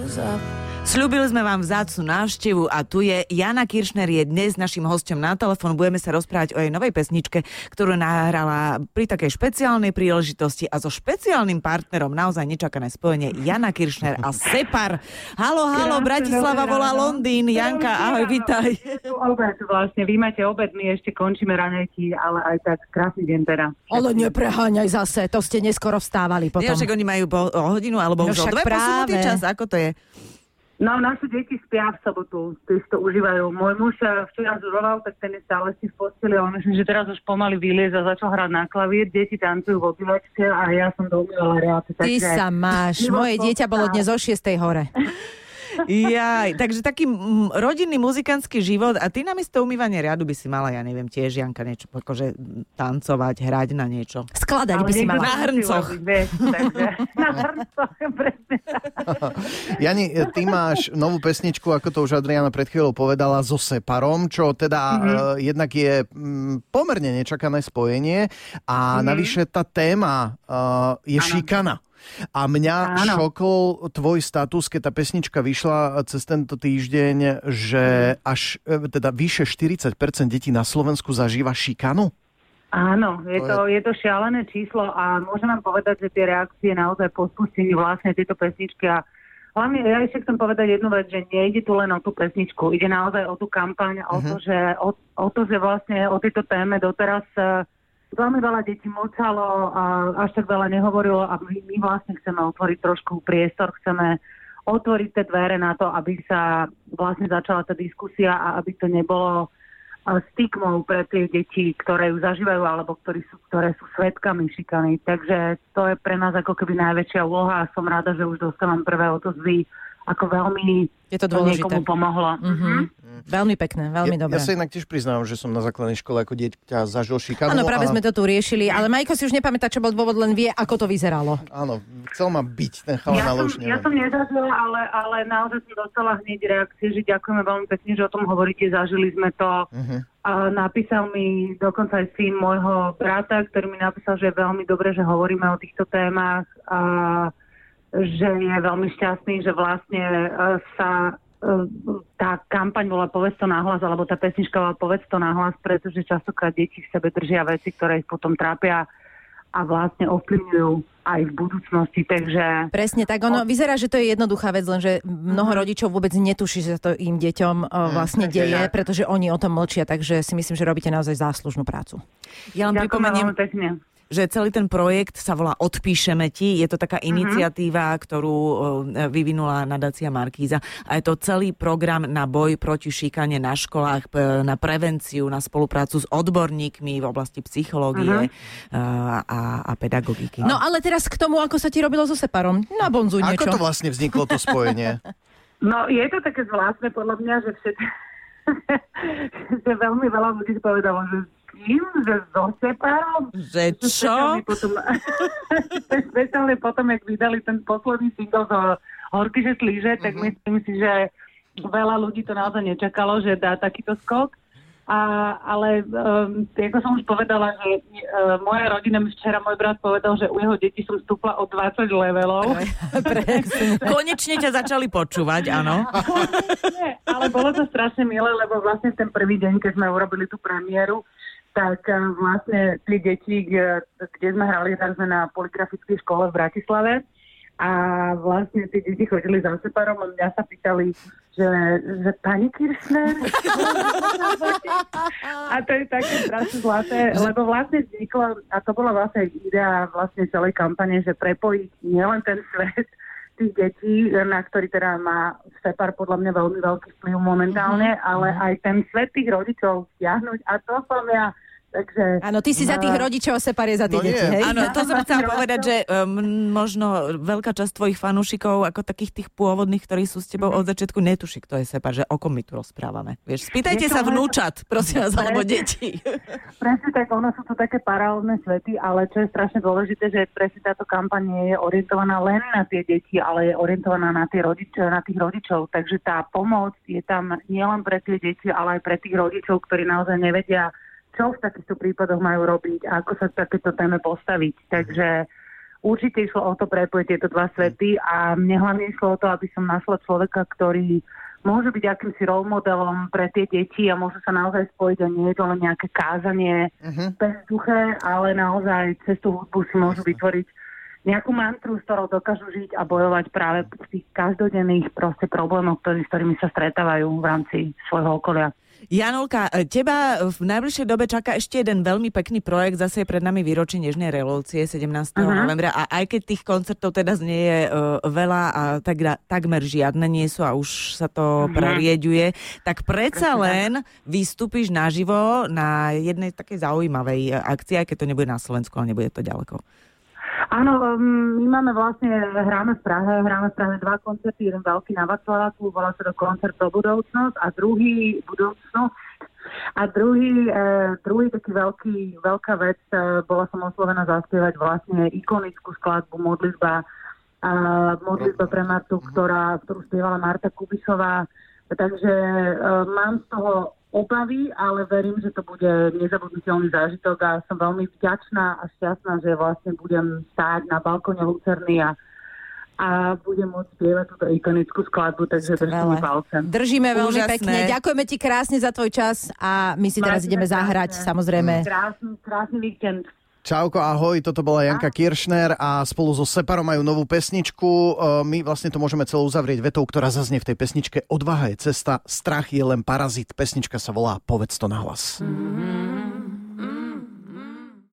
Was up. Sľubili sme vám vzácnu návštevu a tu je Jana Kiršner je dnes našim hostom na telefón. Budeme sa rozprávať o jej novej pesničke, ktorú nahrala pri takej špeciálnej príležitosti a so špeciálnym partnerom naozaj nečakané spojenie Jana Kiršner a Separ. Halo, halo, Bratislava volá Londýn. Janka, ahoj, vitaj. Obed vlastne, vy máte obed, my ešte končíme ranejky, ale aj tak krásny deň teda. Ale nepreháňaj zase, to ste neskoro vstávali potom. Ja, však oni majú po, o hodinu alebo No už o dve práve. čas. Ako to je? No, naše deti spia v sobotu, si to užívajú. Môj muž eh, včera žuroval, tak ten je stále si v posteli a on myslím, že teraz už pomaly vyliez a začal hrať na klavír. Deti tancujú v obývačke a ja som do reáce. Ty sa máš. Moje dieťa bolo dnes o 6 hore. Jaj, takže taký mm, rodinný muzikantský život a ty namiesto umývania riadu by si mala, ja neviem, tiež Janka niečo akože tancovať, hrať na niečo. Skladať by si mala. Na hrncoch. vieš, takže, na hrncoch, presne. Jani, ty máš novú pesničku, ako to už Adriana pred chvíľou povedala, so Separom, čo teda mm-hmm. uh, jednak je mm, pomerne nečakané spojenie a mm-hmm. navyše tá téma uh, je ano. šikana. A mňa Áno. šokol tvoj status, keď tá pesnička vyšla cez tento týždeň, že až e, teda vyše 40% detí na Slovensku zažíva šikanu. Áno, je To je to šialené číslo a môžem vám povedať, že tie reakcie naozaj po spustení vlastne tieto pesničky a hlavne ja ešte chcem povedať jednu vec, že nejde tu len o tú pesničku, ide naozaj o tú kampaň, o, to, že, o, o to, že vlastne o tejto téme doteraz eh, veľmi veľa detí mlčalo a až tak veľa nehovorilo a my, my vlastne chceme otvoriť trošku priestor, chceme otvoriť tie dvere na to, aby sa vlastne začala tá diskusia a aby to nebolo a stigmou pre tie deti, ktoré ju zažívajú alebo ktorí sú, ktoré sú svetkami šikany. Takže to je pre nás ako keby najväčšia úloha a som rada, že už dostávam prvé odozvy, ako veľmi Je to to dôležité. niekomu pomohlo. Mhm. Veľmi pekné, veľmi ja, dobré. ja sa inak tiež priznávam, že som na základnej škole ako dieťa zažil šikanu. Áno, práve a... sme to tu riešili, ale Majko si už nepamätá, čo bol dôvod, len vie, ako to vyzeralo. Áno, chcel ma byť ten chalan, Ja ale som, už ja neviem. som nezažila, ale, ale naozaj som dostala hneď reakcie, že ďakujeme veľmi pekne, že o tom hovoríte, zažili sme to. Mhm. A napísal mi dokonca aj syn môjho brata, ktorý mi napísal, že je veľmi dobré, že hovoríme o týchto témach a že je veľmi šťastný, že vlastne e, sa e, tá kampaň bola Povedz to nahlas, alebo tá pesnička bola Povedz to nahlas, pretože častokrát deti v sebe držia veci, ktoré ich potom trápia a vlastne ovplyvňujú aj v budúcnosti. Takže Presne tak, ono vyzerá, že to je jednoduchá vec, lenže mnoho rodičov vôbec netuší, že sa to im deťom o, vlastne deje, pretože oni o tom mlčia, takže si myslím, že robíte naozaj záslužnú prácu. Ja len ďakujem pripomeniem. Že celý ten projekt sa volá Odpíšeme ti. Je to taká iniciatíva, ktorú e, vyvinula nadácia Markíza. A je to celý program na boj proti šikane na školách, p- na prevenciu, na spoluprácu s odborníkmi v oblasti psychológie a, a, a pedagogiky. No ale teraz k tomu, ako sa ti robilo so Separom. Na bonzu Ako niečo. to vlastne vzniklo to spojenie? No, je to také zvláštne podľa mňa, že všetko... že veľmi veľa ľudí povedalo, že s kým? Že so Separom? Že čo? Potom, špeciálne potom, jak vydali ten posledný single z Horky, že slíže, tak myslím si, že veľa ľudí to naozaj nečakalo, že dá takýto skok. A, ale um, ako som už povedala, že uh, moja rodina mi včera môj brat povedal, že u jeho detí som stúpla o 20 levelov. Konečne ťa začali počúvať, áno. Ale bolo to strašne milé, lebo vlastne ten prvý deň, keď sme urobili tú premiéru, tak eh, vlastne tie deti, kde, sme hrali, tak sme na poligrafickej škole v Bratislave a vlastne tie deti chodili za separom a mňa sa pýtali, že, že pani Kirchner? a to je také strašne zlaté, lebo vlastne vzniklo, a to bola vlastne idea vlastne celej kampane, že prepojiť nielen ten svet tých detí, na ktorý teda má Separ podľa mňa veľmi veľký vplyv momentálne, ale aj ten svet tých rodičov stiahnuť a to som ja. Takže, Áno, ty si za tých rodičov a Separ je za tie No deti, hej? Áno, to som chcela povedať, že um, možno veľká časť tvojich fanúšikov, ako takých tých pôvodných, ktorí sú s tebou od začiatku, netuší, kto je Separ, že o kom my tu rozprávame. Vieš, spýtajte sa vnúčat, prosím vás, alebo deti. Presne tak, ono sú to také paralelné svety, ale čo je strašne dôležité, že presne táto kampaň je orientovaná len na tie deti, ale je orientovaná na, tie rodič, na tých rodičov. Takže tá pomoc je tam nielen pre tie deti, ale aj pre tých rodičov, ktorí naozaj nevedia, čo v takýchto prípadoch majú robiť a ako sa k takéto téme postaviť. Takže určite išlo o to prepojiť tieto dva svety a mne hlavne išlo o to, aby som našla človeka, ktorý môže byť akýmsi role modelom pre tie deti a môžu sa naozaj spojiť a nie je to len nejaké kázanie uh-huh. bezduché, ale naozaj cez tú hudbu si môžu vytvoriť nejakú mantru, s ktorou dokážu žiť a bojovať práve v tých každodenných proste problémoch, ktorý, s ktorými sa stretávajú v rámci svojho okolia. Janolka, e, teba v najbližšej dobe čaká ešte jeden veľmi pekný projekt, zase je pred nami výročie Nežnej revolúcie 17. Uh-huh. novembra a aj keď tých koncertov teda nie je uh, veľa a tak, takmer žiadne nie sú a už sa to uh-huh. prerieďuje, tak predsa len vystúpiš naživo na jednej takej zaujímavej akcii, aj keď to nebude na Slovensku, ale nebude to ďaleko. Áno, um, my máme vlastne, hráme v Prahe, hráme v Prahe dva koncerty, jeden veľký na Václaváku, volá sa to koncert pro budúcnosť a druhý budúcnosť a druhý, e, druhý taký veľký, veľká vec, e, bola som oslovená zaspievať vlastne ikonickú skladbu Modlitba, e, Modlitba pre Martu, ktorá, ktorú spievala Marta Kubisová. Takže e, mám z toho obavy, ale verím, že to bude nezabudnutelný zážitok a som veľmi vďačná a šťastná, že vlastne budem stáť na balkóne Lucerny a a budem môcť spievať túto ikonickú skladbu, takže držíme palcem. Držíme veľmi Úžasné. pekne. Ďakujeme ti krásne za tvoj čas a my si teraz ideme zahrať, samozrejme. Krásny, krásny víkend. Čauko, ahoj, toto bola Janka Kiršner a spolu so Separom majú novú pesničku. E, my vlastne to môžeme celú uzavrieť vetou, ktorá zaznie v tej pesničke Odvaha je cesta, strach je len parazit. Pesnička sa volá Povedz to na hlas. Mm-hmm.